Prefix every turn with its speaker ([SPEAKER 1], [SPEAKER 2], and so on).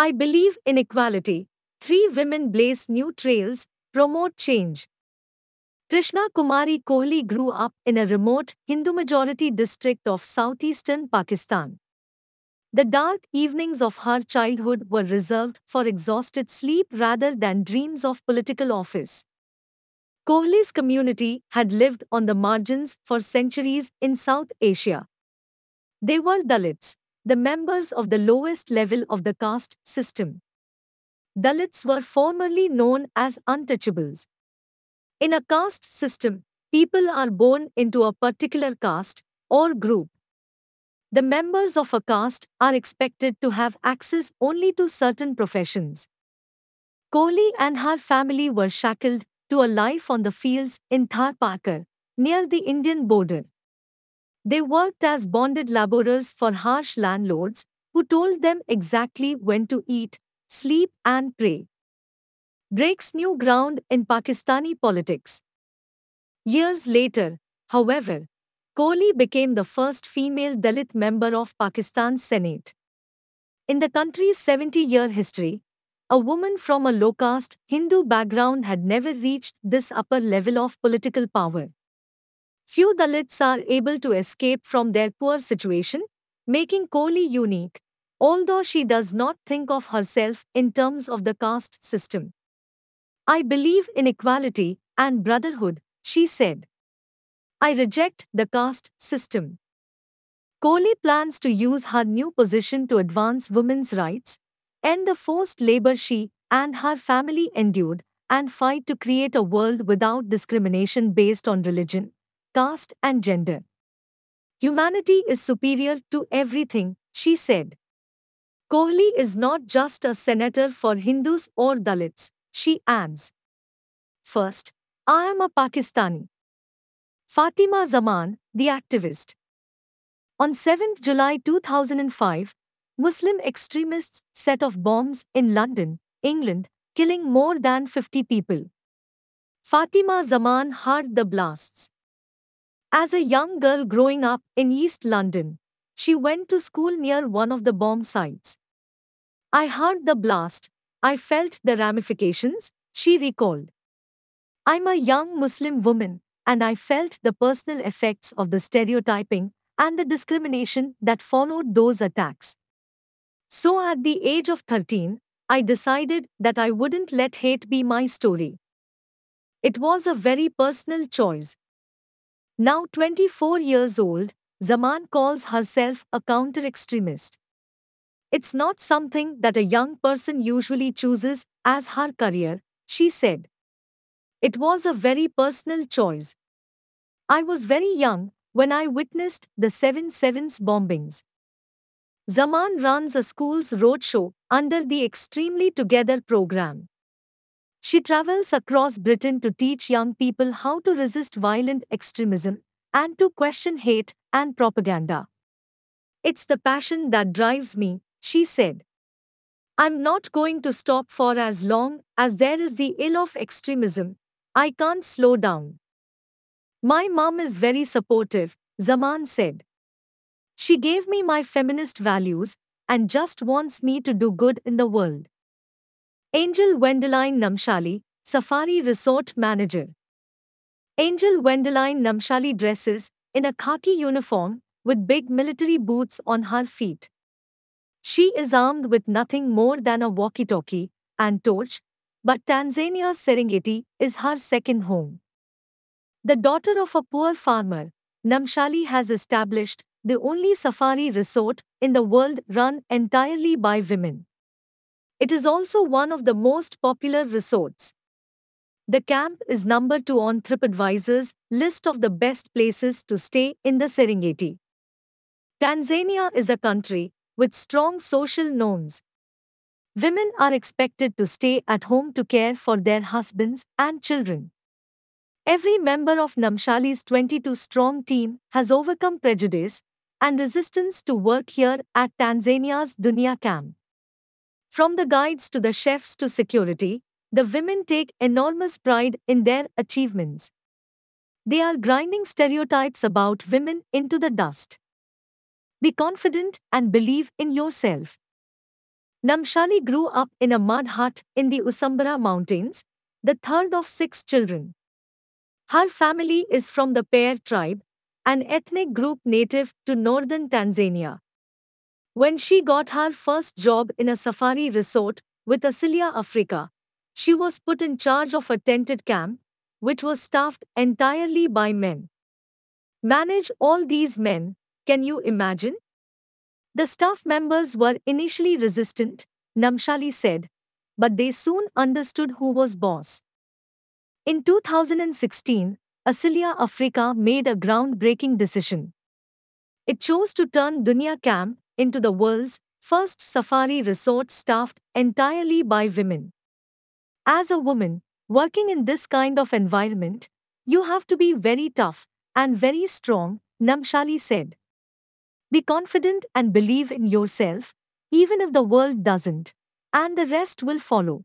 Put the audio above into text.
[SPEAKER 1] I believe in equality. Three women blaze new trails, promote change. Krishna Kumari Kohli grew up in a remote Hindu majority district of southeastern Pakistan. The dark evenings of her childhood were reserved for exhausted sleep rather than dreams of political office. Kohli's community had lived on the margins for centuries in South Asia. They were Dalits, the members of the lowest level of the caste system. Dalits were formerly known as untouchables. In a caste system, people are born into a particular caste or group. The members of a caste are expected to have access only to certain professions. Kohli and her family were shackled to a life on the fields in Tharparkar, near the Indian border. They worked as bonded laborers for harsh landlords who told them exactly when to eat, sleep, and pray breaks new ground in Pakistani politics. Years later, however, Kohli became the first female Dalit member of Pakistan's Senate. In the country's 70 year history, a woman from a low caste Hindu background had never reached this upper level of political power. Few Dalits are able to escape from their poor situation, making Kohli unique, although she does not think of herself in terms of the caste system. I believe in equality and brotherhood, she said. I reject the caste system. Kohli plans to use her new position to advance women's rights, end the forced labor she and her family endured, and fight to create a world without discrimination based on religion, caste, and gender. Humanity is superior to everything, she said. Kohli is not just a senator for Hindus or Dalits, she adds. First, I am a Pakistani. Fatima Zaman, the activist. On 7 July 2005, Muslim extremists set off bombs in London, England, killing more than 50 people. Fatima Zaman heard the blasts. As a young girl growing up in East London, she went to school near one of the bomb sites. I heard the blast, I felt the ramifications, she recalled. I'm a young Muslim woman, and I felt the personal effects of the stereotyping and the discrimination that followed those attacks. So at the age of 13, I decided that I wouldn't let hate be my story. It was a very personal choice. Now 24 years old, Zaman calls herself a counter extremist. It's not something that a young person usually chooses as her career, she said. It was a very personal choice. I was very young when I witnessed the 7 Sevens bombings. Zaman runs a school's roadshow under the Extremely Together program. She travels across Britain to teach young people how to resist violent extremism and to question hate and propaganda. It's the passion that drives me, she said. I'm not going to stop for as long as there is the ill of extremism. I can't slow down. My mom is very supportive, Zaman said. She gave me my feminist values and just wants me to do good in the world. Angel Wendeline Namshali, Safari Resort Manager. Angel Wendeline Namshali dresses in a khaki uniform with big military boots on her feet. She is armed with nothing more than a walkie talkie and torch, but Tanzania's Serengeti is her second home. The daughter of a poor farmer, Namshali has established the only safari resort in the world run entirely by women. It is also one of the most popular resorts. The camp is number 2 on TripAdvisor's list of the best places to stay in the Serengeti. Tanzania is a country with strong social norms. Women are expected to stay at home to care for their husbands and children. Every member of Namshali's 22 strong team has overcome prejudice and resistance to work here at Tanzania's Dunia camp. From the guides to the chefs to security, the women take enormous pride in their achievements. They are grinding stereotypes about women into the dust. Be confident and believe in yourself. Namshali grew up in a mud hut in the Usambara Mountains, the third of six children. Her family is from the Pare tribe, an ethnic group native to northern Tanzania. When she got her first job in a safari resort with Asilia Africa, she was put in charge of a tented camp, which was staffed entirely by men. Manage all these men, can you imagine? The staff members were initially resistant, Namshali said, but they soon understood who was boss. In 2016, Asilia Africa made a groundbreaking decision. It chose to turn Dunia Camp into the world's first safari resort staffed entirely by women. As a woman, working in this kind of environment, you have to be very tough and very strong, Namshali said. Be confident and believe in yourself, even if the world doesn't, and the rest will follow.